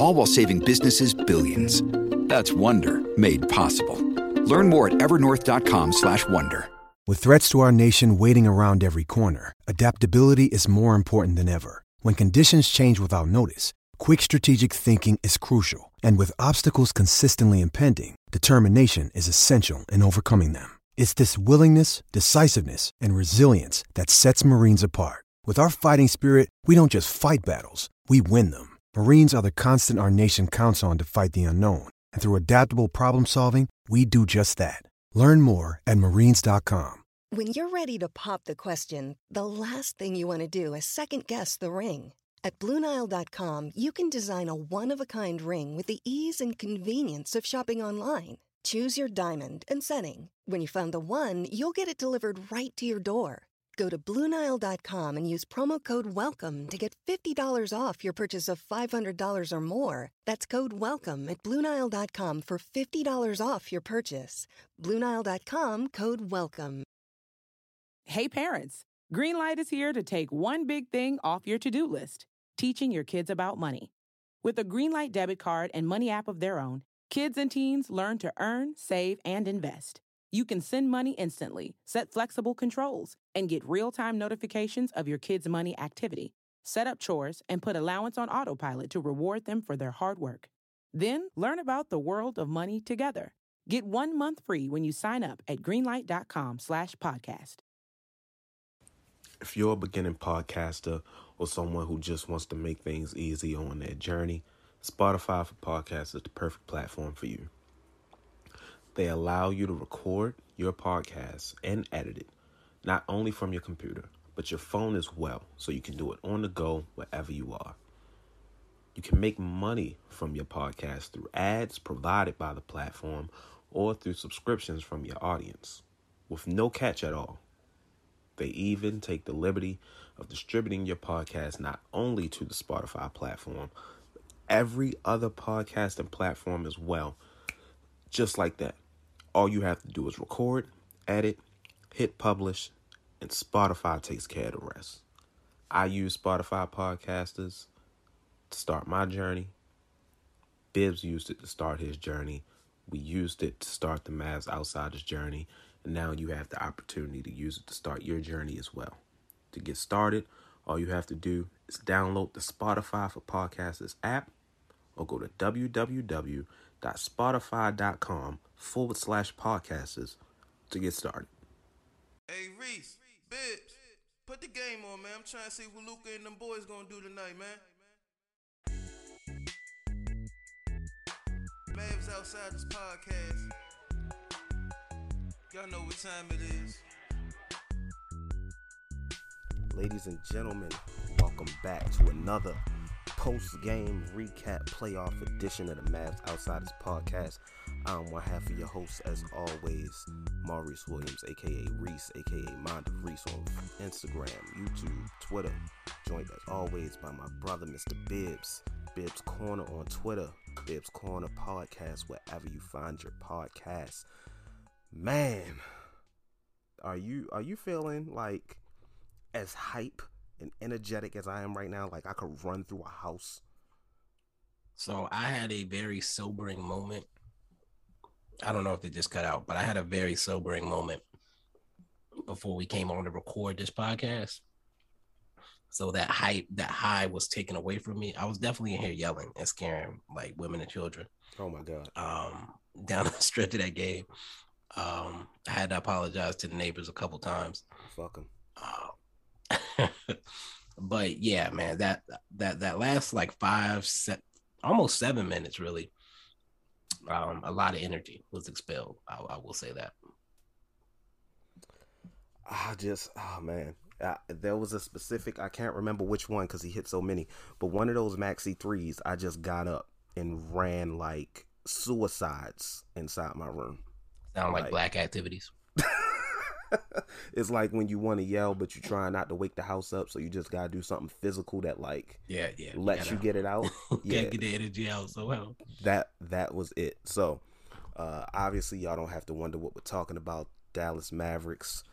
All while saving businesses billions. That's Wonder made possible. Learn more at evernorth.com/wonder. With threats to our nation waiting around every corner, adaptability is more important than ever. When conditions change without notice, quick strategic thinking is crucial. And with obstacles consistently impending, determination is essential in overcoming them. It's this willingness, decisiveness, and resilience that sets Marines apart. With our fighting spirit, we don't just fight battles, we win them. Marines are the constant our nation counts on to fight the unknown. And through adaptable problem solving, we do just that. Learn more at marines.com. When you're ready to pop the question, the last thing you want to do is second guess the ring. At Bluenile.com, you can design a one of a kind ring with the ease and convenience of shopping online. Choose your diamond and setting. When you find the one, you'll get it delivered right to your door. Go to Bluenile.com and use promo code WELCOME to get $50 off your purchase of $500 or more. That's code WELCOME at Bluenile.com for $50 off your purchase. Bluenile.com code WELCOME. Hey parents, Greenlight is here to take one big thing off your to-do list, teaching your kids about money. With a Greenlight debit card and money app of their own, kids and teens learn to earn, save, and invest. You can send money instantly, set flexible controls, and get real-time notifications of your kids' money activity. Set up chores and put allowance on autopilot to reward them for their hard work. Then learn about the world of money together. Get one month free when you sign up at greenlight.com slash podcast. If you're a beginning podcaster or someone who just wants to make things easy on their journey, Spotify for Podcasts is the perfect platform for you. They allow you to record your podcast and edit it, not only from your computer, but your phone as well, so you can do it on the go wherever you are. You can make money from your podcast through ads provided by the platform or through subscriptions from your audience, with no catch at all. They even take the liberty of distributing your podcast not only to the Spotify platform, but every other podcasting platform as well. Just like that. All you have to do is record, edit, hit publish, and Spotify takes care of the rest. I use Spotify podcasters to start my journey. Bibs used it to start his journey. We used it to start the Mavs Outsiders journey. And now you have the opportunity to use it to start your journey as well. To get started, all you have to do is download the Spotify for Podcasters app or go to www.spotify.com forward slash podcasters to get started. Hey Reese, Bibs, put the game on, man. I'm trying to see what Luka and them boys gonna do tonight, man. Mavs outside this podcast. Y'all know what time it is. Ladies and gentlemen, welcome back to another post game recap playoff edition of the Mavs Outsiders podcast. I'm one half of your hosts, as always, Maurice Williams, aka Reese, aka Mind of Reese on Instagram, YouTube, Twitter. Joined as always by my brother, Mr. Bibs. Bibs Corner on Twitter, Bibs Corner Podcast, wherever you find your podcast. Man, Are you are you feeling like as hype and energetic as I am right now? Like I could run through a house. So I had a very sobering moment. I don't know if it just cut out, but I had a very sobering moment before we came on to record this podcast. So that hype, that high was taken away from me. I was definitely in here yelling and scaring like women and children. Oh my god. Um, down the stretch of that game. Um, I had to apologize to the neighbors a couple times. Fuck them. Uh, but yeah, man, that that that last like five set, almost seven minutes, really. Um, a lot of energy was expelled. I, I will say that. I just, oh man, uh, there was a specific. I can't remember which one because he hit so many, but one of those maxi threes, I just got up and ran like suicides inside my room. Sound like, like black activities. it's like when you want to yell, but you're trying not to wake the house up, so you just gotta do something physical that like yeah yeah lets you, you get it out. yeah, get the energy out so well. That that was it. So uh, obviously y'all don't have to wonder what we're talking about. Dallas Mavericks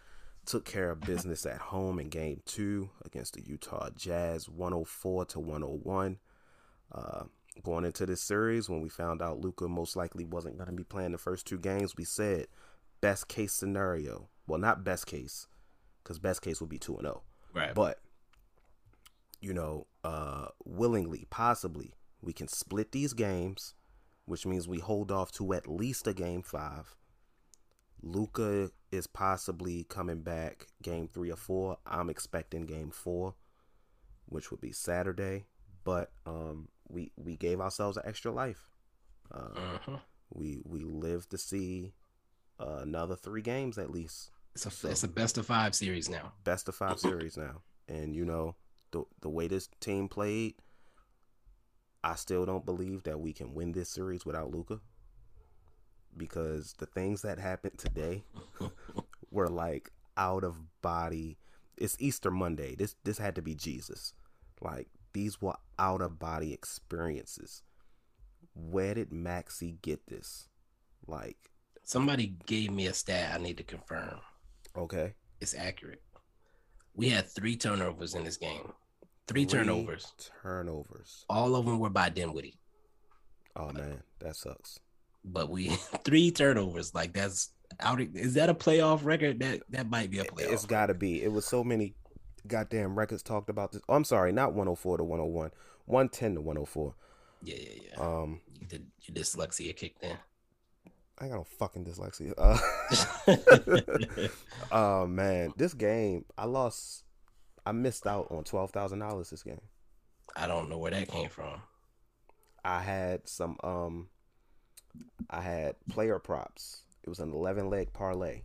took care of business at home in game two against the Utah Jazz, 104 to 101. Uh, going into this series, when we found out Luka most likely wasn't going to be playing the first two games, we said best case scenario. Well, not best case, because best case would be 2 0. Right. But, you know, uh, willingly, possibly, we can split these games, which means we hold off to at least a game five Luka is possibly coming back game three or four. I'm expecting game four, which would be Saturday. But um, we we gave ourselves an extra life. Uh, uh-huh. We we live to see uh, another three games at least. It's a so, it's a best of five series now. Best of five series now, and you know the the way this team played, I still don't believe that we can win this series without Luka. because the things that happened today were like out of body. It's Easter Monday. This this had to be Jesus. Like these were out of body experiences. Where did Maxi get this? Like somebody gave me a stat I need to confirm. Okay. It's accurate. We had three turnovers in this game. Three, three turnovers. Turnovers. All of them were by Dinwiddie. Oh man, that sucks but we three turnovers. Like that's out. Is that a playoff record? That that might be a playoff. It's got to be. It was so many goddamn records talked about this. Oh, I'm sorry, not 104 to 101, 110 to 104. Yeah, yeah, yeah. Um, did your dyslexia kicked in. I got no fucking dyslexia. Uh, oh man, this game I lost. I missed out on twelve thousand dollars this game. I don't know where that came from. I had some um I had player props. It was an 11 leg parlay.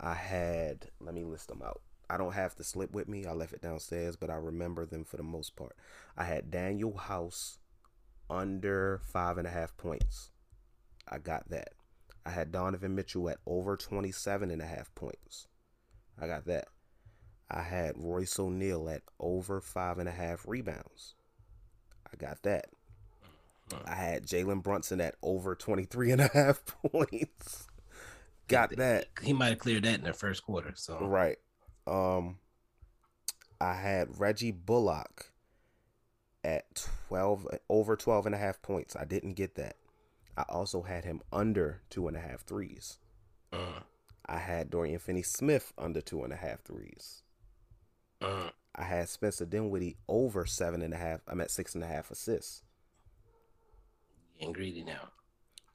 I had, let me list them out. I don't have the slip with me. I left it downstairs, but I remember them for the most part. I had Danuel House under five and a half points. I got that. I had Donovan Mitchell at over 27 and a half points. I got that. I had Royce O'Neale at over five and a half rebounds. I got that. I had Jalen Brunson at over 23 and a half points. Got that. He might have cleared that in the first quarter. So right. Um I had Reggie Bullock at 12 over 12 and a half points. I didn't get that. I also had him under two and a half threes. Uh. I had Dorian Finney Smith under two and a half threes. Uh. I had Spencer Dinwiddie over seven and a half. I'm at six and a half assists and greedy now.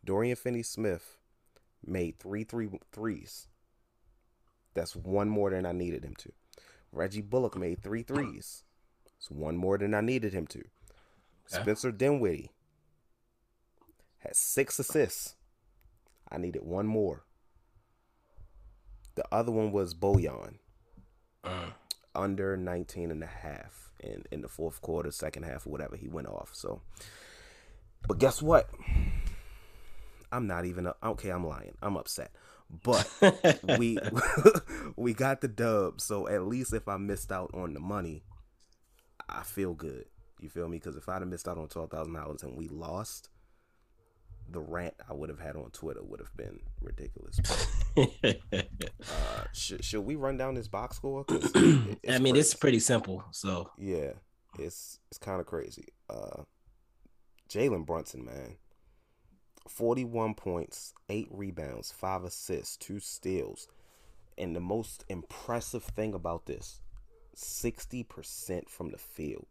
Dorian Finney Smith made three three threes. That's one more than I needed him to. Reggie Bullock made three threes. It's one more than I needed him to. Okay. Spencer Dinwiddie had six assists. I needed one more. The other one was Bojan. Uh. Under 19 and a half in, in the fourth quarter, second half, or whatever. He went off. So but guess what? I'm not even okay. I'm lying. I'm upset, but we we got the dub. So at least if I missed out on the money, I feel good. You feel me? Because if I'd have missed out on twelve thousand dollars and we lost, the rant I would have had on Twitter would have been ridiculous. uh, should should we run down this box score? It, I mean, crazy. it's pretty simple. So yeah, it's it's kind of crazy. Uh, Jalen Brunson, man, forty-one points, eight rebounds, five assists, two steals, and the most impressive thing about this, sixty percent from the field,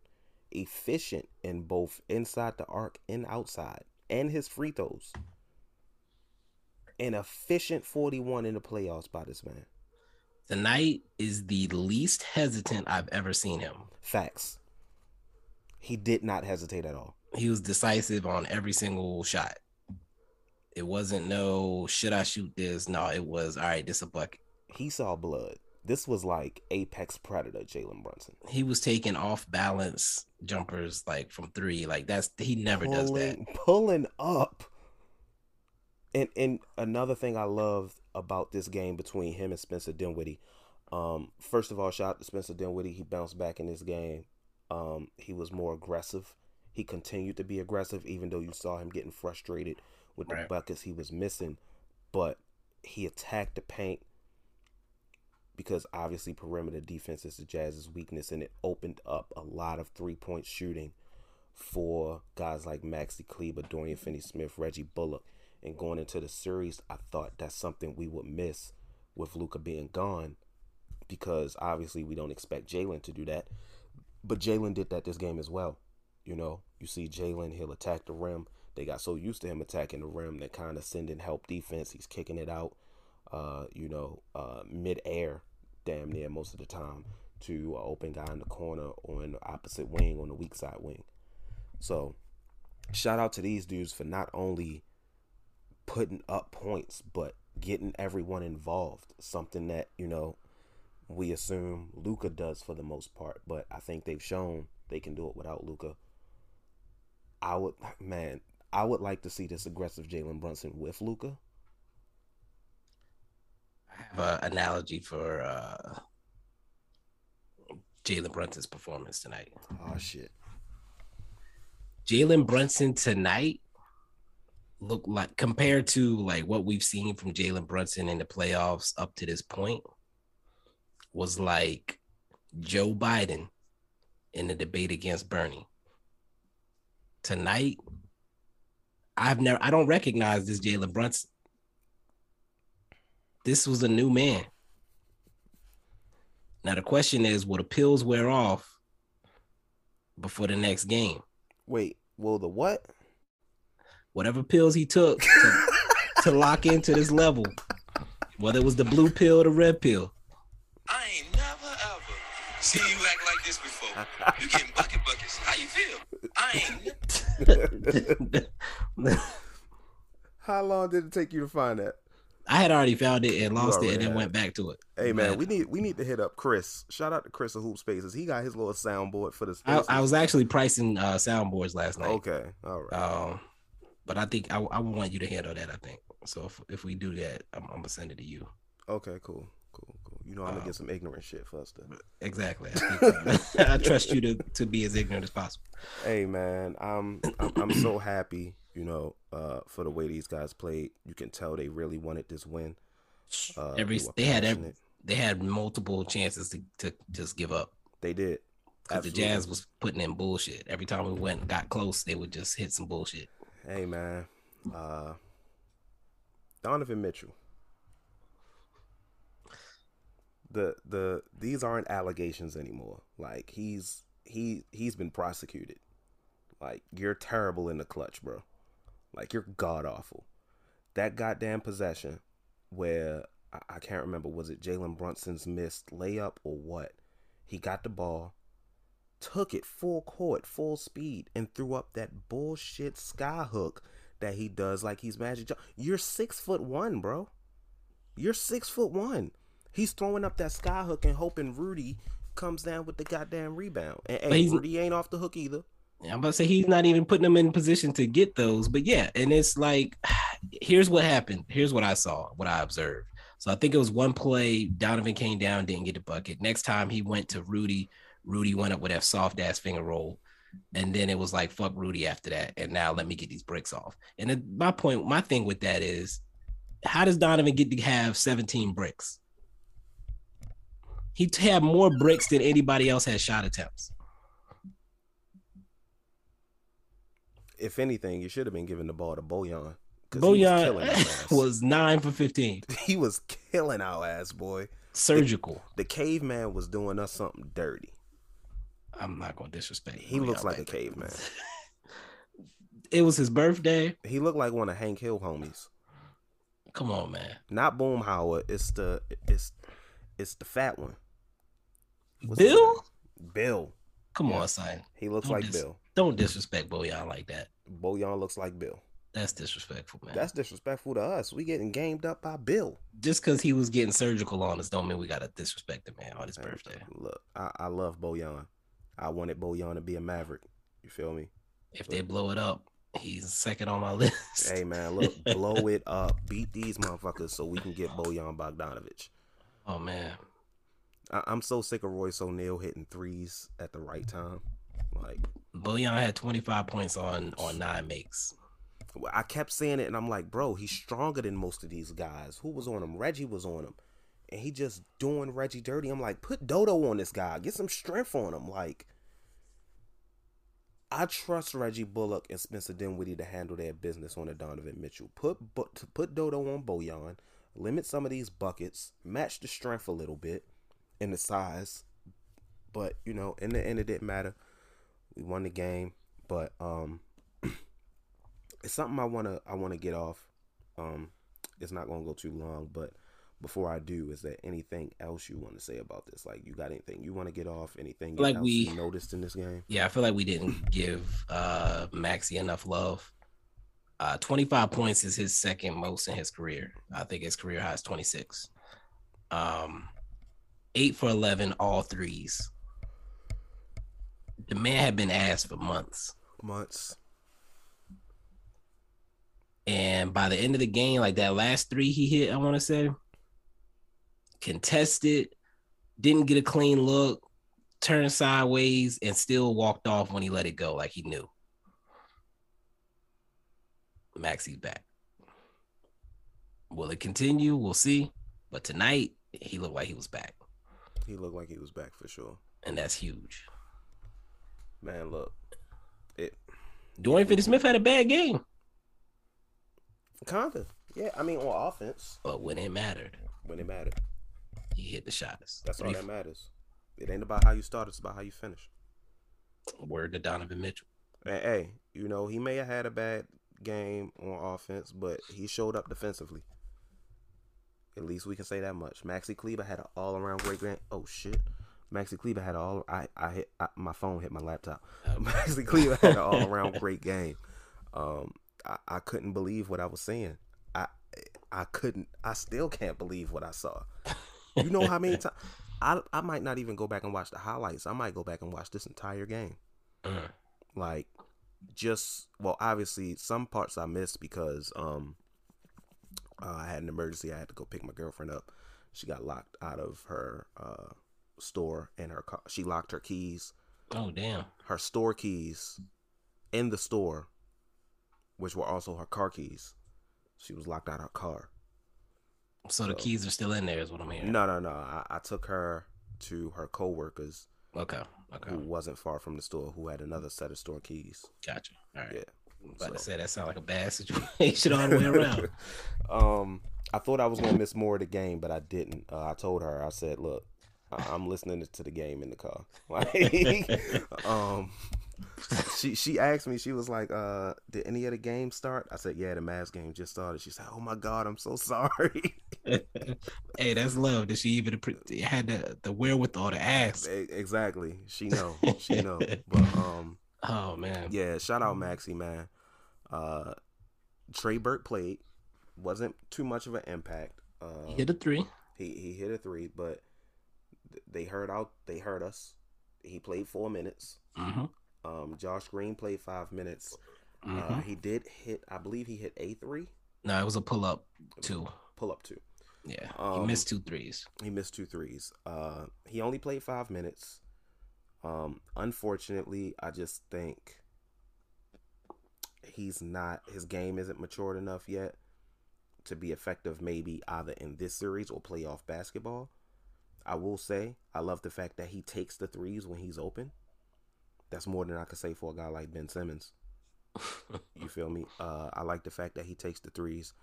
efficient in both inside the arc and outside, and his free throws an efficient 41 in the playoffs by this man. Tonight is the least hesitant I've ever seen him. Facts. He did not hesitate at all. He was decisive on every single shot. It wasn't no should I shoot this? No, it was all right, this a bucket. He saw blood. This was like apex predator Jalen Brunson. He was taking off balance jumpers like from three. Like that's he never pulling, does that. Pulling up and and another thing I love about this game between him and Spencer Dinwiddie, um, first of all, shout out to Spencer Dinwiddie. He bounced back in this game. Um, he was more aggressive. He continued to be aggressive, even though you saw him getting frustrated with the right. buckets he was missing. But he attacked the paint because obviously perimeter defense is the Jazz's weakness, and it opened up a lot of three point shooting for guys like Maxi Kleber, Dorian Finney-Smith, Reggie Bullock and going into the series, I thought that's something we would miss with Luka being gone because obviously we don't expect Jalen to do that. But Jalen did that this game as well. You know, you see Jalen, he'll attack the rim. They got so used to him attacking the rim that kind of sending help defense. He's kicking it out, uh, you know, uh, mid air, damn near most of the time to an open guy in the corner or in the opposite wing on the weak side wing. So, shout out to these dudes for not only putting up points, but getting everyone involved. Something that, you know, we assume Luka does for the most part, but I think they've shown they can do it without Luka. I would man, I would like to see this aggressive Jalen Brunson with Luka. I have an analogy for uh Jalen Brunson's performance tonight. Oh shit. Jalen Brunson tonight looked like compared to like what we've seen from Jalen Brunson in the playoffs up to this point was like Joe Biden in the debate against Bernie. Tonight, I've never I don't recognize this Jalen Brunson. This was a new man. Now the question is, will the pills wear off before the next game? Wait, will the what? whatever pills he took to, to lock into this level, whether it was the blue pill or the red pill. I ain't never ever seen you act like this before. You getting bucket buckets. How you feel? I ain't. How long did it take you to find that? I had already found it and lost it and then went back to it. Hey man, we need we need to hit up Chris. Shout out to Chris of Hoop Spaces. He got his little soundboard for this. I, I, was actually pricing uh, soundboards last night. Okay, all right. Um, but I think I, I want you to handle that. I think so. If, if we do that, I'm, I'm gonna send it to you. Okay, cool, cool, cool. You know I'm gonna get some ignorant shit first. Then. Exactly. I, I, trust you to to be as ignorant as possible. Hey man, I'm I'm, I'm so happy. You know, uh, for the way these guys played, you can tell they really wanted this win. Uh, every they had every, they had multiple chances to to just give up. They did. Because the Jazz was putting in bullshit. Every time we went got close, they would just hit some bullshit hey man, uh, Donovan Mitchell. The the these aren't allegations anymore. Like he's he he's been prosecuted. Like you're terrible in the clutch, bro. Like you're god awful. That goddamn possession where I, I can't remember was it Jalen Brunson's missed layup or what? He got the ball took it full court, full speed, and threw up that bullshit sky hook that he does like he's Magic Johnson. You're six foot one, bro. You're six foot one. He's throwing up that sky hook and hoping Rudy comes down with the goddamn rebound. And hey, Rudy ain't off the hook either. I'm about to say he's not even putting them in position to get those. But yeah, and it's like, here's what happened. Here's what I saw, what I observed. So I think it was one play. Donovan came down, didn't get the bucket. Next time he went to Rudy. Rudy went up with that soft ass finger roll. And then it was like, fuck Rudy after that. And now let me get these bricks off. And my point, my thing with that is how does Donovan get to have 17 bricks? He had more bricks than anybody else had shot attempts. If anything, you should have been giving the ball to. 'cause he was Bojan killing our ass. was nine for 15. he was killing our ass, boy. Surgical. The caveman was doing us something dirty. I'm not gonna disrespect. He Bojan looks like a caveman. It was his birthday. He looked like one of Hank Hill homies. Come on, man. Not Boomhauer. It's the it's it's the fat one. What's Bill? Bill. Come Yeah. on, son. He looks Don't like dis- Bill. Don't disrespect Bojan like that. Bojan looks like Bill. That's disrespectful, man. That's disrespectful to us. We getting gamed up by Bill. Just because he was getting surgical on us, don't mean we gotta disrespect the man on his birthday. Look, I, I love Bojan. I wanted Bojan to be a Maverick. You feel me? If they blow it up, he's second on my list. Hey man, look, blow it up, beat these motherfuckers so we can get Bojan Bogdanovich. Oh man. I, I'm so sick of Royce O'Neale hitting threes at the right time. Like Bojan had 25 points on on nine makes. I kept saying it, and I'm like, bro, he's stronger than most of these guys. Who was on him? Reggie was on him, and he just doing Reggie dirty. I'm like, put Dodo on this guy, get some strength on him. Like, I trust Reggie Bullock and Spencer Dinwiddie to handle their business on the Donovan Mitchell. Put but to put Dodo on Bojan, limit some of these buckets, match the strength a little bit and the size. But you know, in the end, it didn't matter. We won the game, but um it's something I wanna I wanna get off. Um, it's not gonna go too long, but before I do, is there anything else you want to say about this? Like, you got anything you want to get off? Anything Like we- you noticed in this game? Yeah, I feel like we didn't give uh Maxi enough love. Uh 25 points is his second most in his career. I think his career high is 26. Um 8 for 11 all threes. The man had been asked for months. Months. And by the end of the game, like that last three he hit, I want to say, contested, didn't get a clean look, turned sideways, and still walked off when he let it go, like he knew. Maxi's back. Will it continue? We'll see. But tonight, he looked like he was back, He looked like he was back for sure. and that's huge. Man, look, it Dorian Finney-Smith had a bad game, kinda. Yeah, I mean, on offense, but when it mattered, when it mattered, he hit the shots. that's all that matters. It ain't about how you start; it's about how you finish. Word to Donovan Mitchell. And hey, you know, he may have had a bad game on offense, but he showed up defensively. At least we can say that much. Maxi Kleber had an all around great game. Oh shit. Maxi Kleber had all I I hit I, my phone hit my laptop. Maxi Kleber had an all around great game. Um I, I couldn't believe what I was seeing. I I couldn't I still can't believe what I saw. You know how many times I I might not even go back and watch the highlights. I might go back and watch this entire game Mm. like just well obviously some parts i missed because um uh, i had an emergency i had to go pick my girlfriend up she got locked out of her uh store and her car she locked her keys Oh damn. her store keys in the store which were also her car keys she was locked out of her car So the keys are still in there, is what I'm hearing. no no no I, I took her to her co-workers Okay. Okay. who wasn't far from the store who had another set of store keys Gotcha. All right. yeah About to So- say that sounds like a bad situation all the way around. um, I thought I was gonna miss more of the game, but I didn't. Uh, I told her, I said, "Look, I- I'm listening to the game in the car." Like, um, she she asked me, she was like, "Uh, did any of the games start?" I said, "Yeah, the Mavs game just started." She said, "Oh my God, I'm so sorry." hey, that's love. Did she even had the, the wherewithal to ask. Exactly, she know, she know. But um, Oh man. yeah, shout out Maxi, man. Uh, Trey Burke played, wasn't too much of an impact. Uh, He hit a three. He he hit a three, but they heard out. They heard us. He played four minutes. Mm-hmm. Um, Josh Green played five minutes. Uh, Mhm. he did hit. I believe he hit a three. No, it was a pull up two. Pull up two. Yeah. Um, he missed two threes. He missed two threes. Uh, he only played five minutes. Um, unfortunately, I just think he's not. His game isn't matured enough yet to be effective maybe either in this series or playoff basketball. I will say I love the fact that he takes the threes when he's open. That's more than I could say for a guy like Ben Simmons. you feel me? Uh, I like the fact that he takes the threes.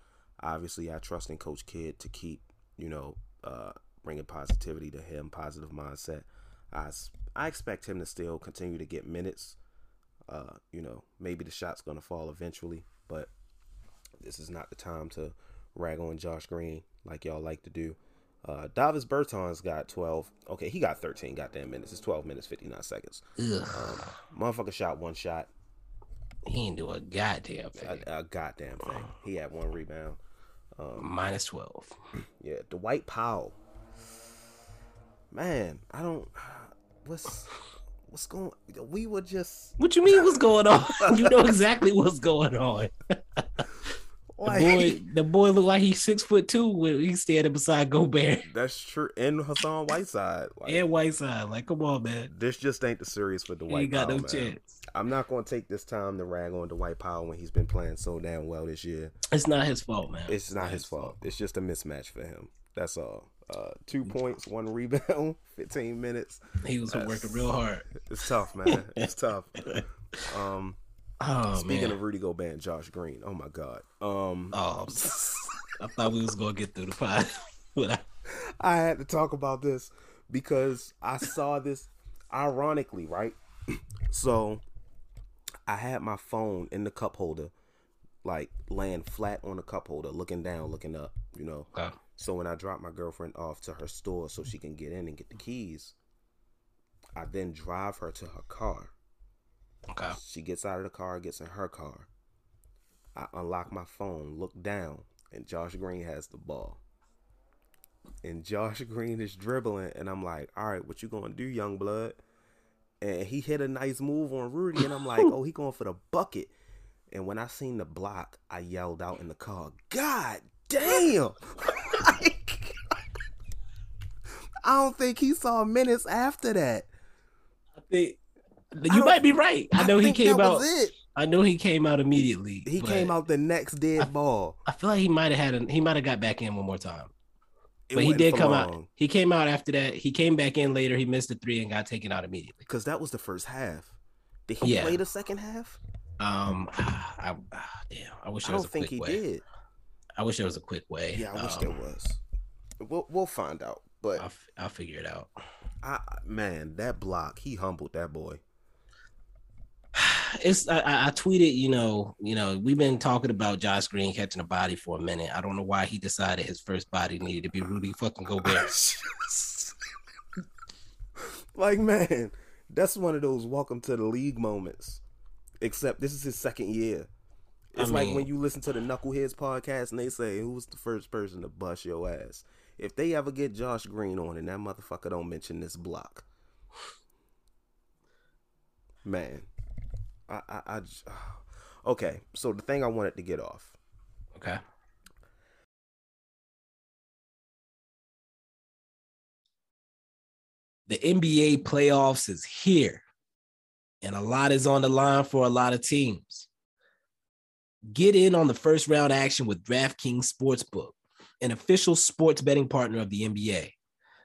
Obviously, I trust in Coach Kidd to keep, you know, uh, bringing positivity to him, positive mindset. I, I expect him to still continue to get minutes. Uh, you know, maybe the shot's going to fall eventually, but this is not the time to rag on Josh Green like y'all like to do. Uh, Davis Bertans got 12. Okay, he got 13 goddamn minutes. It's 12 minutes, 59 seconds. Um, motherfucker shot one shot. He didn't do a goddamn thing. A, a goddamn thing. He had one rebound. Um, Minus 12. Yeah, Dwight Powell. Man, I don't. What's what's going? We were just. What you mean? What's going on? you know exactly what's going on. The boy, the boy looked like he's six foot two when he's standing beside Gobert. That's true. And Hassan Whiteside. Like, and Whiteside. Like, come on, man. This just ain't the series for Dwight. He got Powell, no man. chance. I'm not going to take this time to rag on Dwight Powell when he's been playing so damn well this year. It's not his fault, man. It's not his fault. It's just a mismatch for him. That's all. Uh, two points, one rebound, 15 minutes. He was That's- working real hard. It's tough, man. It's tough. Um, Oh, speaking man. of Rudy Gobert and Josh Green, oh my God. Um, Oh, I thought we was gonna get through the pod. I, I had to talk about this because I saw this ironically, right? So I had my phone in the cup holder, like laying flat on the cup holder, looking down, looking up, you know. Okay. So when I dropped my girlfriend off to her store so she can get in and get the keys, I then drive her to her car. Okay. She gets out of the car, gets in her car. I unlock my phone, look down, and Josh Green has the ball. And Josh Green is dribbling, and I'm like, all right, what you gonna do, young blood? And he hit a nice move on Rudy, and I'm like, oh, he going for the bucket. And when I seen the block, I yelled out in the car, God damn! Like, I don't think he saw minutes after that. I think I you might be right. I know he came out. I know he came out immediately. He came out the next dead ball. I feel like he might have had. A, he might have got back in one more time. It but he did come out. He came out after that. He came back in later. He missed the three and got taken out immediately. because that was the first half. Did he Yeah. play the second half? Um, I, ah, damn. I wish I was don't a think quick he way. did. I wish there was a quick way. Yeah, I wish Um, there was. We'll we'll find out. But I'll, I'll figure it out. I, I- man, that block, he humbled that boy. It's I, I tweeted, you know, you know, we've been talking about Josh Green catching a body for a minute. I don't know why he decided his first body needed to be Rudy fucking Gobert. like man, that's one of those welcome to the league moments. Except this is his second year. I It's like when you listen to the Knuckleheads podcast and they say, "Who was the first person to bust your ass?" If they ever get Josh Green on and that motherfucker don't mention this block, man, I, I, I j- okay. So the thing I wanted to get off, Okay. The NBA playoffs is here, and a lot is on the line for a lot of teams. Get in on the first round action with DraftKings Sportsbook, an official sports betting partner of the NBA.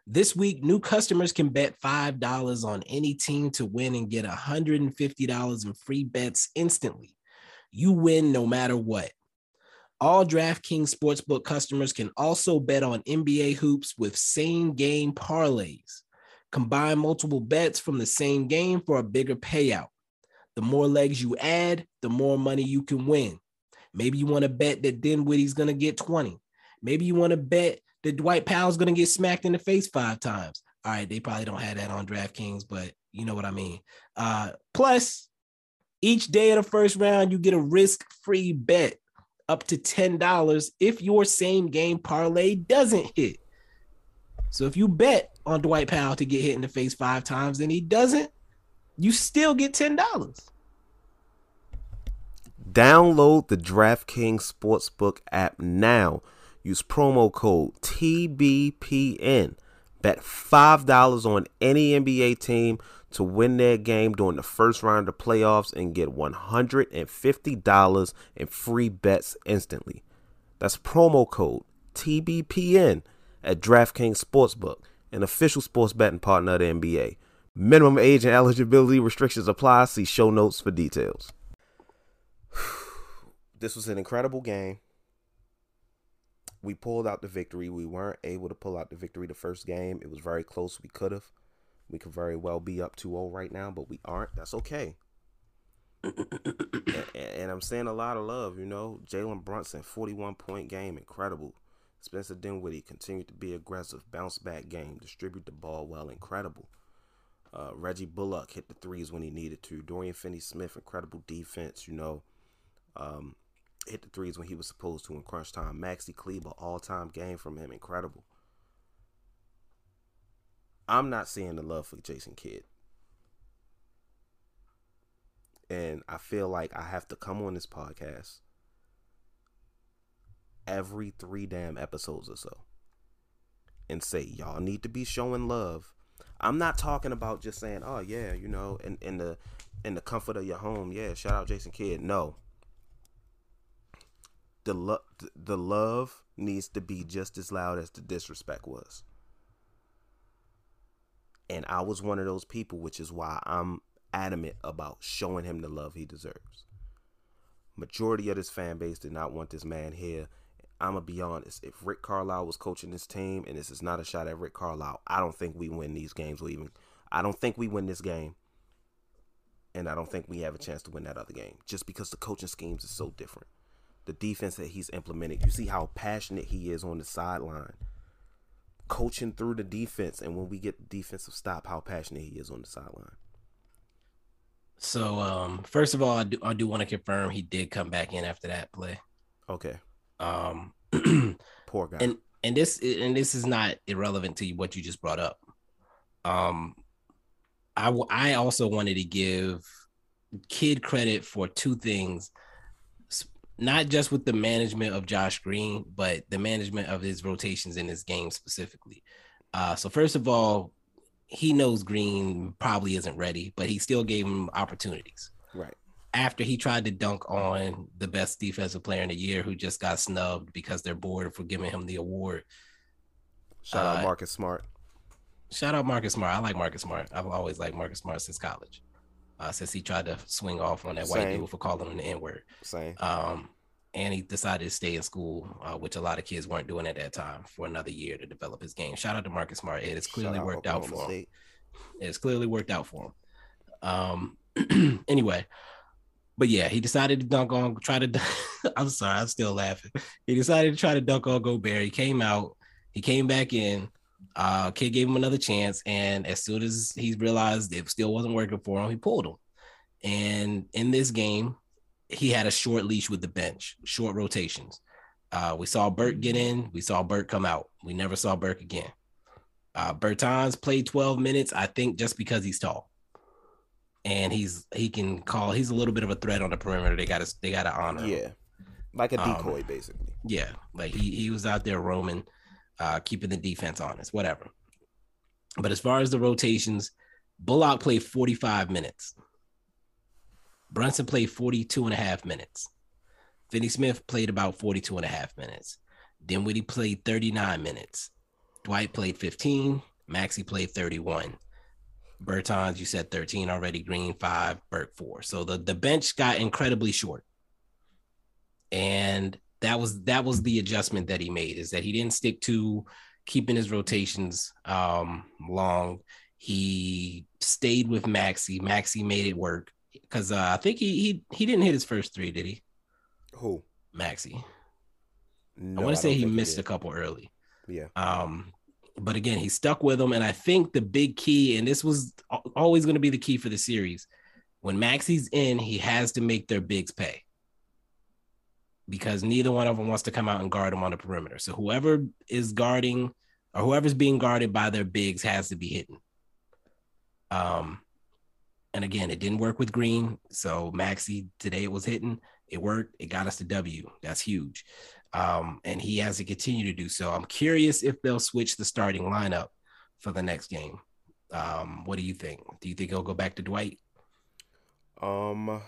This week, new customers can bet $5 on any team to win and get $150 in free bets instantly. You win no matter what. All DraftKings Sportsbook customers can also bet on NBA hoops with same game parlays. Combine multiple bets from the same game for a bigger payout. The more legs you add, the more money you can win. Maybe you want to bet that Dinwiddie's going to get 20. Maybe you want to bet that Dwight Powell's going to get smacked in the face five times. All right, they probably don't have that on DraftKings, but you know what I mean. Uh, plus, each day of the first round, you get a risk free bet up to $10 if your same game parlay doesn't hit. So if you bet on Dwight Powell to get hit in the face five times and he doesn't, you still get $10. Download the DraftKings Sportsbook app now. Use promo code TBPN. Bet $5 on any NBA team to win their game during the first round of playoffs and get $150 in free bets instantly. That's promo code TBPN at DraftKings Sportsbook, an official sports betting partner of the NBA. Minimum age and eligibility restrictions apply. See show notes for details. this was an incredible game. We pulled out the victory. We weren't able to pull out the victory the first game. It was very close. We could have. We could very well be up 2 0 right now, but we aren't. That's okay. and, and, I'm saying a lot of love, you know. Jalen Brunson, 41 point game, incredible. Spencer Dinwiddie continued to be aggressive, bounce back game, distribute the ball well, incredible. Uh, Reggie Bullock hit the threes when he needed to. Dorian Finney Smith, incredible defense, you know. Um, hit the threes when he was supposed to in crunch time. Maxi Kleber, all time game from him, incredible. I'm not seeing the love for Jason Kidd. And I feel like I have to come on this podcast every three damn episodes or so and say, y'all need to be showing love. I'm not talking about just saying, oh yeah, you know, in, in the in the comfort of your home, yeah, shout out Jason Kidd. No. The love the love needs to be just as loud as the disrespect was. And I was one of those people, which is why I'm adamant about showing him the love he deserves. Majority of this fan base did not want this man here. I'm gonna be honest. If Rick Carlisle was coaching this team, and this is not a shot at Rick Carlisle, I don't think we win these games. Or even, I don't think we win this game, and I don't think we have a chance to win that other game. Just because the coaching schemes is so different, the defense that he's implemented. You see how passionate he is on the sideline, coaching through the defense, and when we get the defensive stop, how passionate he is on the sideline. So, um, first of all, I do I do want to confirm he did come back in after that play. Okay. Um, poor guy. And and this and this is not irrelevant to what you just brought up. Um, I I also wanted to give Kidd credit for two things, not just with the management of Josh Green, but the management of his rotations in his game specifically. Uh, so first of all, he knows Green probably isn't ready, but he still gave him opportunities. Right. After he tried to dunk on the best defensive player in the year who just got snubbed because they're bored for giving him the award. Shout uh, out Marcus Smart. Shout out Marcus Smart. I like Marcus Smart. I've always liked Marcus Smart since college. Uh, since he tried to swing off on that Same. white dude for calling him the N word. Same. Um, and he decided to stay in school, uh, which a lot of kids weren't doing at that time, for another year to develop his game. Shout out to Marcus Smart. It has clearly Shout worked out, out for State. him. It's clearly worked out for him. Um, anyway, but yeah, he decided to dunk on, try to. I'm sorry, I'm still laughing. He decided to try to dunk on Gobert. He came out, he came back in. Uh, Kidd gave him another chance, and as soon as he realized it still wasn't working for him, he pulled him. And in this game, he had a short leash with the bench, short rotations. Uh, we saw Burke get in, we saw Burke come out. We never saw Burke again. Uh, Bertans played 12 minutes, I think, just because he's tall, and he's he can call. He's a little bit of a threat on the perimeter. They got to they got to honor. Yeah, like a decoy, um, basically. Yeah, like he he was out there roaming, uh, keeping the defense honest, whatever. But as far as the rotations, Bullock played 45 minutes. Brunson played 42 and a half minutes. Finney Smith played about 42 and a half minutes. Dinwiddie played 39 minutes. Dwight played 15. Maxi played 31. Bertans, you said 13 already. Green five, Burke four. So the, the bench got incredibly short. And that was that was the adjustment that he made is that he didn't stick to keeping his rotations um, long. He stayed with Maxi. Maxi made it work because uh, I think he he he didn't hit his first three, did he? Who? Maxi. No, I want to say he missed he a couple early. Yeah. Um, but again, he stuck with them, and I think the big key, and this was always going to be the key for the series, when Maxi's in, he has to make their bigs pay because neither one of them wants to come out and guard him on the perimeter. So whoever is guarding or whoever's being guarded by their bigs has to be hitting. Um, and again, it didn't work with Green. So Maxi today it was hitting. It worked. It got us to W. That's huge. Um, and he has to continue to do so. I'm curious if they'll switch the starting lineup for the next game. Um, what do you think? Do you think he'll go back to Dwight? Um,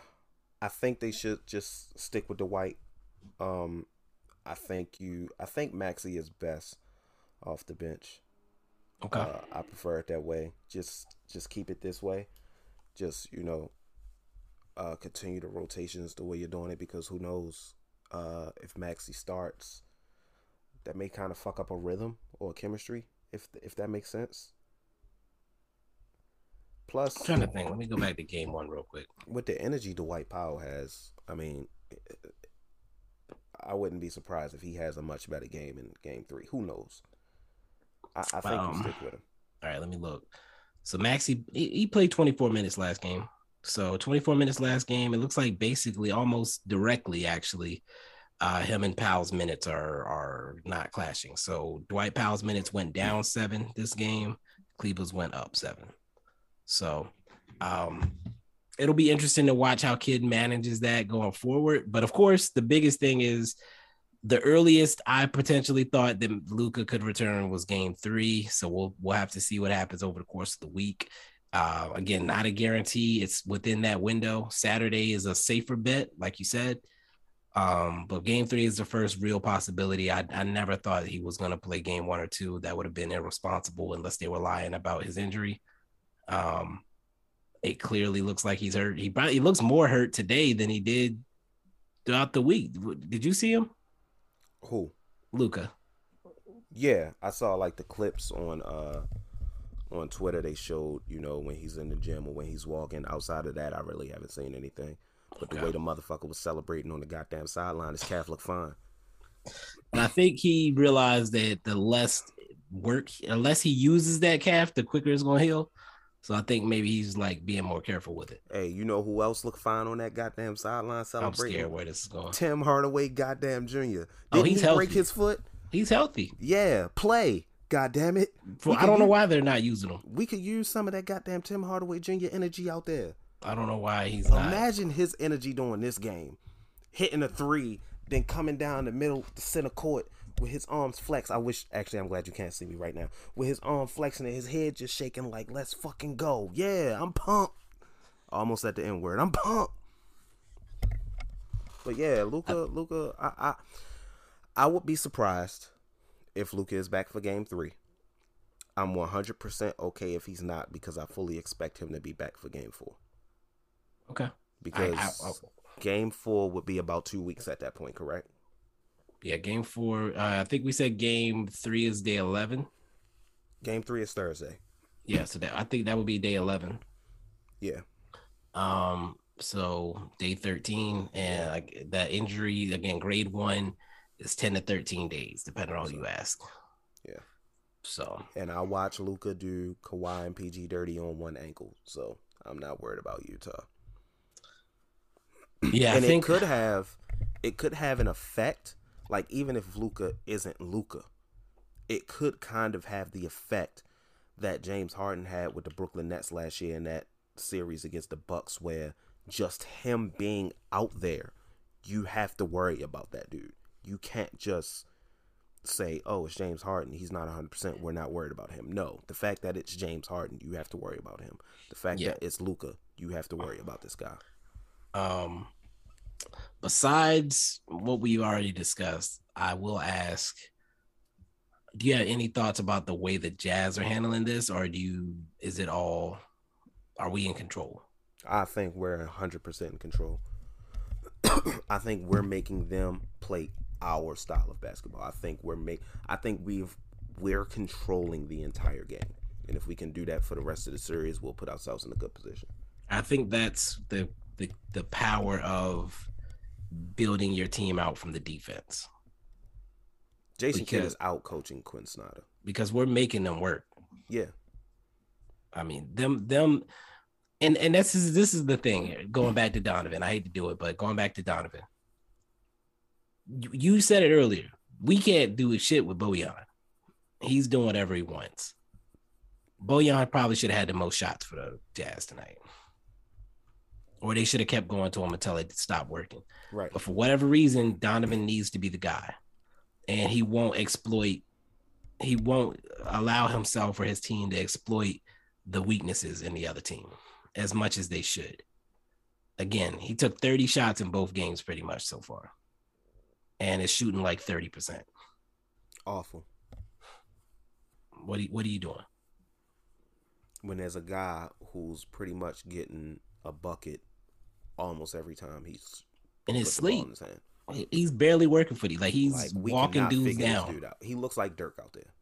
I think they should just stick with Dwight. Um, I think you. I think Maxi is best off the bench. Okay. Uh, I prefer it that way. Just just keep it this way. Just you know, uh, continue the rotations the way you're doing it because who knows uh, if Maxi starts, that may kind of fuck up a rhythm or a chemistry if if that makes sense. Plus, I'm trying to think. Let me go back to game one real quick. With the energy Dwight Powell has, I mean, I wouldn't be surprised if he has a much better game in game three. Who knows? I, I think um, you stick with him. All right, let me look. So Maxi, he, he played 24 minutes last game. So 24 minutes last game. It looks like basically almost directly, actually, uh, him and Powell's minutes are are not clashing. So Dwight Powell's minutes went down seven this game. Cleveland's went up seven. So um, it'll be interesting to watch how Kidd manages that going forward. But of course, the biggest thing is the earliest I potentially thought that Luka could return was game three. So we'll we'll have to see what happens over the course of the week. Uh, again, not a guarantee. It's within that window. Saturday is a safer bet, like you said. Um, but game three is the first real possibility. I, I never thought he was going to play game one or two. That would have been irresponsible unless they were lying about his injury. Um, it clearly looks like he's hurt. He probably he looks more hurt today than he did throughout the week. Did you see him? Who? Luka. Yeah, I saw like the clips on uh on Twitter. They showed you know when he's in the gym or when he's walking. Outside of that, I really haven't seen anything. But the way the motherfucker was celebrating on the goddamn sideline, his calf looked fine. And I think he realized that the less work, unless he uses that calf, the quicker it's gonna heal. So I think maybe he's like being more careful with it. Hey, you know who else looked fine on that goddamn sideline celebrating? I'm scared where this is going. Tim Hardaway, goddamn Junior. Oh, Didn't oh, he's he healthy. break his foot? He's healthy. Yeah, play. God damn it. For, I don't know why they're not using him. We could use some of that goddamn Tim Hardaway Jr. energy out there. I don't know why he's Imagine not. Imagine his energy during this game. Hitting a three, then coming down the middle, the center court, with his arms flexed. I wish, actually, I'm glad you can't see me right now. With his arm flexing and his head just shaking, like, let's fucking go. Yeah, I'm pumped. Almost at the N word. I'm pumped. But yeah, Luka, Luka, I, I, I would be surprised if Luka is back for Game Three. I'm 100% okay if he's not because I fully expect him to be back for Game Four. Okay. Because I, I, I, Game Four would be about two weeks at that point, correct? Yeah, game four. Uh, I think we said game three is day eleven. Game three is Thursday. Yeah, so that I think that would be day eleven. Yeah. Um. So day thirteen, and like that injury again, grade one is ten to thirteen days, depending on who you ask. Yeah. So. And I watch Luka do Kawhi and PG dirty on one ankle, so I'm not worried about Utah. Yeah, and I think it could have, it could have an effect like even if Luka isn't Luka, it could kind of have the effect that James Harden had with the Brooklyn Nets last year in that series against the Bucks where just him being out there, you have to worry about that dude. You can't just say, "Oh, it's James Harden. He's not 100%. We're not worried about him." No, the fact that it's James Harden, you have to worry about him. The fact yeah. that it's Luka, you have to worry about this guy. Um besides what we've already discussed, I will ask do you have any thoughts about the way the Jazz are handling this, or do you is it all are we in control? I think we're hundred percent in control. I think we're making them play our style of basketball. I think we're make I think we've we're controlling the entire game. And if we can do that for the rest of the series, we'll put ourselves in a good position. I think that's the the, the power of building your team out from the defense. Jason because, Kidd is out coaching Quin Snyder because we're making them work. Yeah, I mean them them, and and this is this is the thing. Going back to Donovan, I hate to do it, but going back to Donovan, you, you said it earlier. We can't do shit with Bojan. He's doing whatever he wants. Bojan probably should have had the most shots for the Jazz tonight or they should have kept going to him until it stopped working. Right. But for whatever reason, Donovan needs to be the guy, and he won't exploit. He won't allow himself or his team to exploit the weaknesses in the other team as much as they should. Again, he took 30 shots in both games pretty much so far. and is shooting like 30%. Awful. What are, what are you doing? When there's a guy who's pretty much getting a bucket almost every time he's In his put the ball sleep. in his. He's barely working for you. Like he's Like, walking dudes down. dude. He looks like Dirk out there.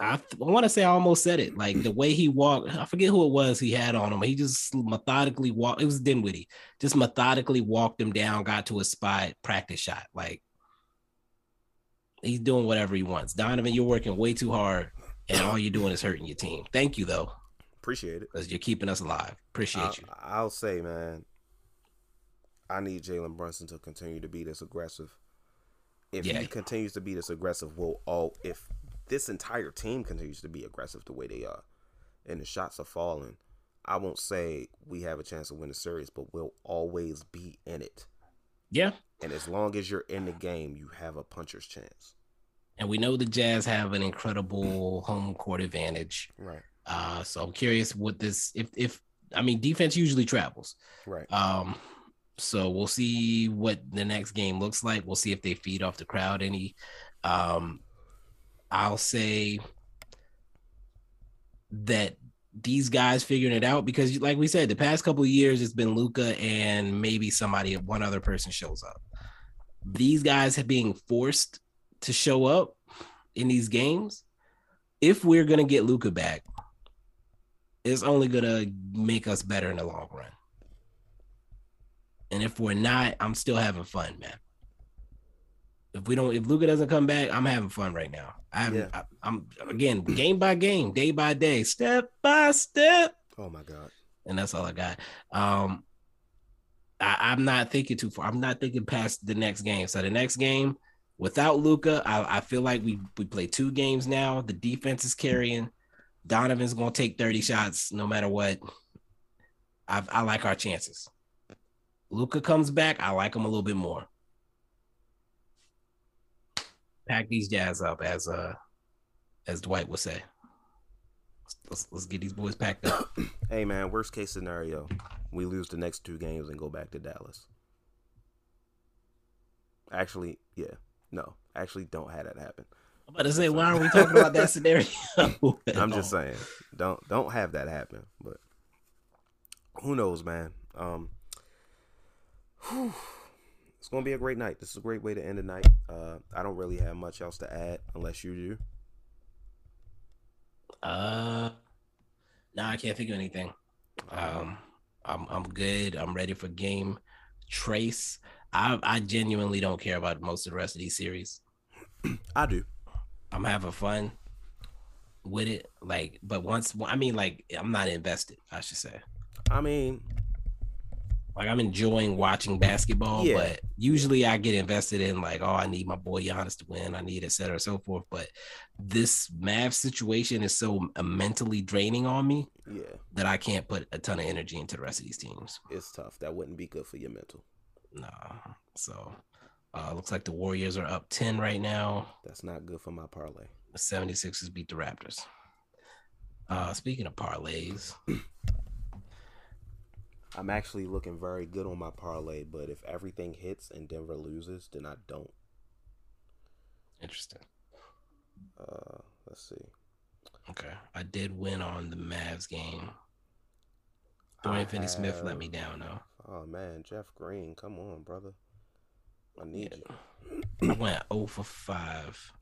I, th- I want to say I almost said it. Like the way he walked, I forget who it was he had on him. He just methodically walked. It was Dinwiddie. Just methodically walked him down, got to a spot, practice shot. Like he's doing whatever he wants. Donovan, you're working way too hard, and all you're doing is hurting your team. Thank you though, Appreciate it. because you're keeping us alive. Appreciate I, you. I'll say, man, I need Jalen Brunson to continue to be this aggressive. If Yeah. he continues to be this aggressive, we'll all if this entire team continues to be aggressive the way they are, and the shots are falling, I won't say we have a chance to win the series, but we'll always be in it. Yeah, And as long as you're in the game, you have a puncher's chance. and we know the Jazz have an incredible home court advantage. Right. Uh, so I'm curious what this if if I mean defense usually travels. Right. Um, so we'll see what the next game looks like. We'll see if they feed off the crowd any. Um, I'll say that these guys figuring it out because, like we said, the past couple years it's been Luka and maybe somebody, one other person shows up. These guys have being forced to show up in these games. If we're gonna get Luka back, it's only gonna make us better in the long run. And if we're not, I'm still having fun, man. If we don't, if Luka doesn't come back, I'm having fun right now. I'm, Yeah. I, I'm again game by game, day by day, step by step, oh my God. and that's all I got. Um, I, I'm not thinking too far. I'm not thinking past the next game. So the next game, without Luka, I, I feel like we we play two games now. The defense is carrying. Donovan's gonna take 30 shots no matter what. I I like our chances. Luka comes back, I like him a little bit more. Pack these jazz up, as uh as Dwight would say. Let's let's get these boys packed up. Hey man, worst case scenario, we lose the next two games and go back to Dallas. Actually, yeah, no, actually, don't have that happen. I'm about to say, why are we talking about that scenario? I'm just saying, don't don't have that happen. But who knows, man? Um, whew. it's gonna be a great night. This is a great way to end the night. Uh, I don't really have much else to add unless you do. Uh, no, I can't think of anything. Um, I'm I'm good. I'm ready for game trace. I I genuinely don't care about most of the rest of these series. I do. I'm having fun with it. Like, but once I mean, like, I'm not invested. I should say. I mean, Like, I'm enjoying watching basketball, Yeah. but usually I get invested in like, oh, I need my boy Giannis to win. I need et cetera, so forth. But this Mavs situation is so uh, mentally draining on me yeah, that I can't put a ton of energy into the rest of these teams. it's tough. That wouldn't be good for your mental. Nah. So uh looks like the Warriors are up 10 right now. That's not good for my parlay. The 76ers beat the Raptors. Uh speaking of parlays, I'm actually looking very good on my parlay, but if everything hits and Denver loses, then I don't. interesting. Uh, let's see. Okay. I did win on the Mavs game. Dwayne Finney Smith let me down though. Oh man, Jeff Green, come on, brother. I need you. I went 0 for 5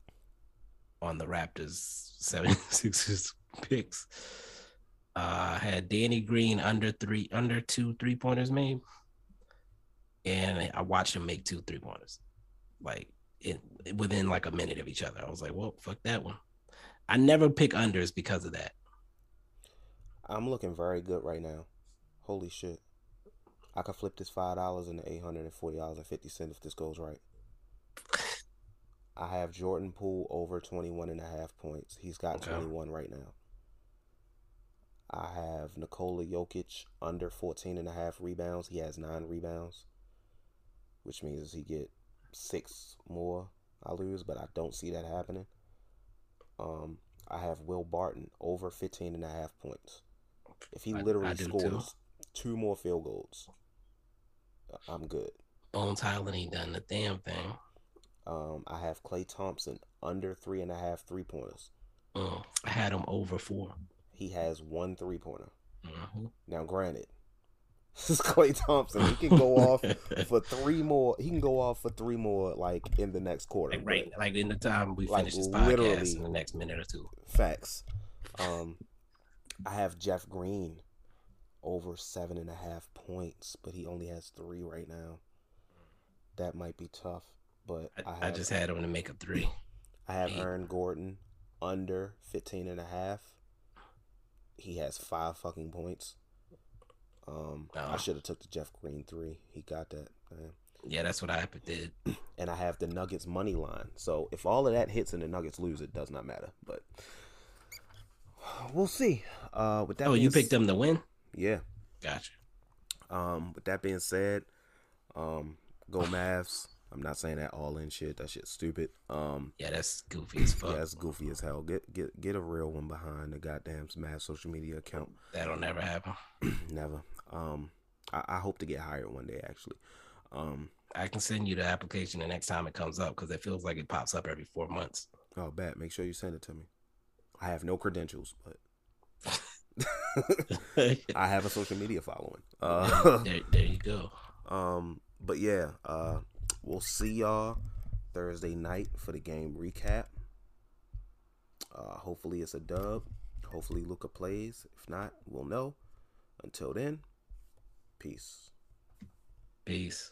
on the Raptors 76ers picks. Uh, I had Danny Green under three, under two three pointers made, and I watched him make two three pointers, like it within like a minute of each other. I was like, well, fuck that one. I never pick unders because of that. I'm looking very good right now. Holy shit. I could flip this five dollars into eight hundred and forty dollars and fifty cents if this goes right. I have Jordan Poole over 21 and a half points. He's got Okay. 21 right now. I have Nikola Jokic under 14 and a half rebounds. He has nine rebounds, which means he get six more. I lose, but I don't see that happening. Um, I have Will Barton over 15 and a half points. If he literally I do too. scores two more field goals, uh, I'm good. Bones Hyland, he done the damn thing. Um, I have Klay Thompson under three and a half three pointers. Mm, I had him over four. He has one three pointer. Mm-hmm. Now, granted, this is Klay Thompson. He can go off for three more. He can go off for three more, like in the next quarter. Like right, like in the time we Like, finish this podcast in the next minute or two. Facts. Um, I have Jeff Green over seven and a half points, but he only has three right now. That might be tough, but I, I, have, I just had him to make a three. I have. Aaron Gordon under 15 and a half. He has five fucking points. Um, I should have took the Jeff Green three. He got that. Man. Yeah, that's what I did. And I have the Nuggets money line. So if all of that hits and the Nuggets lose, it does not matter. But we'll see. Uh, with that oh, you picked them to win? Yeah. Gotcha. Um, with that being said, um, go Mavs. I'm not saying that all in shit. That shit's stupid. Um, Yeah, that's goofy as fuck. yeah, it's goofy as hell. Get get get a real one behind the goddamn Mavs social media account. That'll never happen. Never. Um, I, I hope to get hired one day. Actually. Um, I can send you the application the next time it comes up because it feels like it pops up every four months. oh, bad. Make sure you send it to me. I have no credentials, but I have a social media following. Uh, there, there you go. Um, but yeah, uh, we'll see y'all Thursday night for the game recap. Uh, hopefully it's a dub. Hopefully Luka plays. If not, we'll know. Until then, peace. Peace.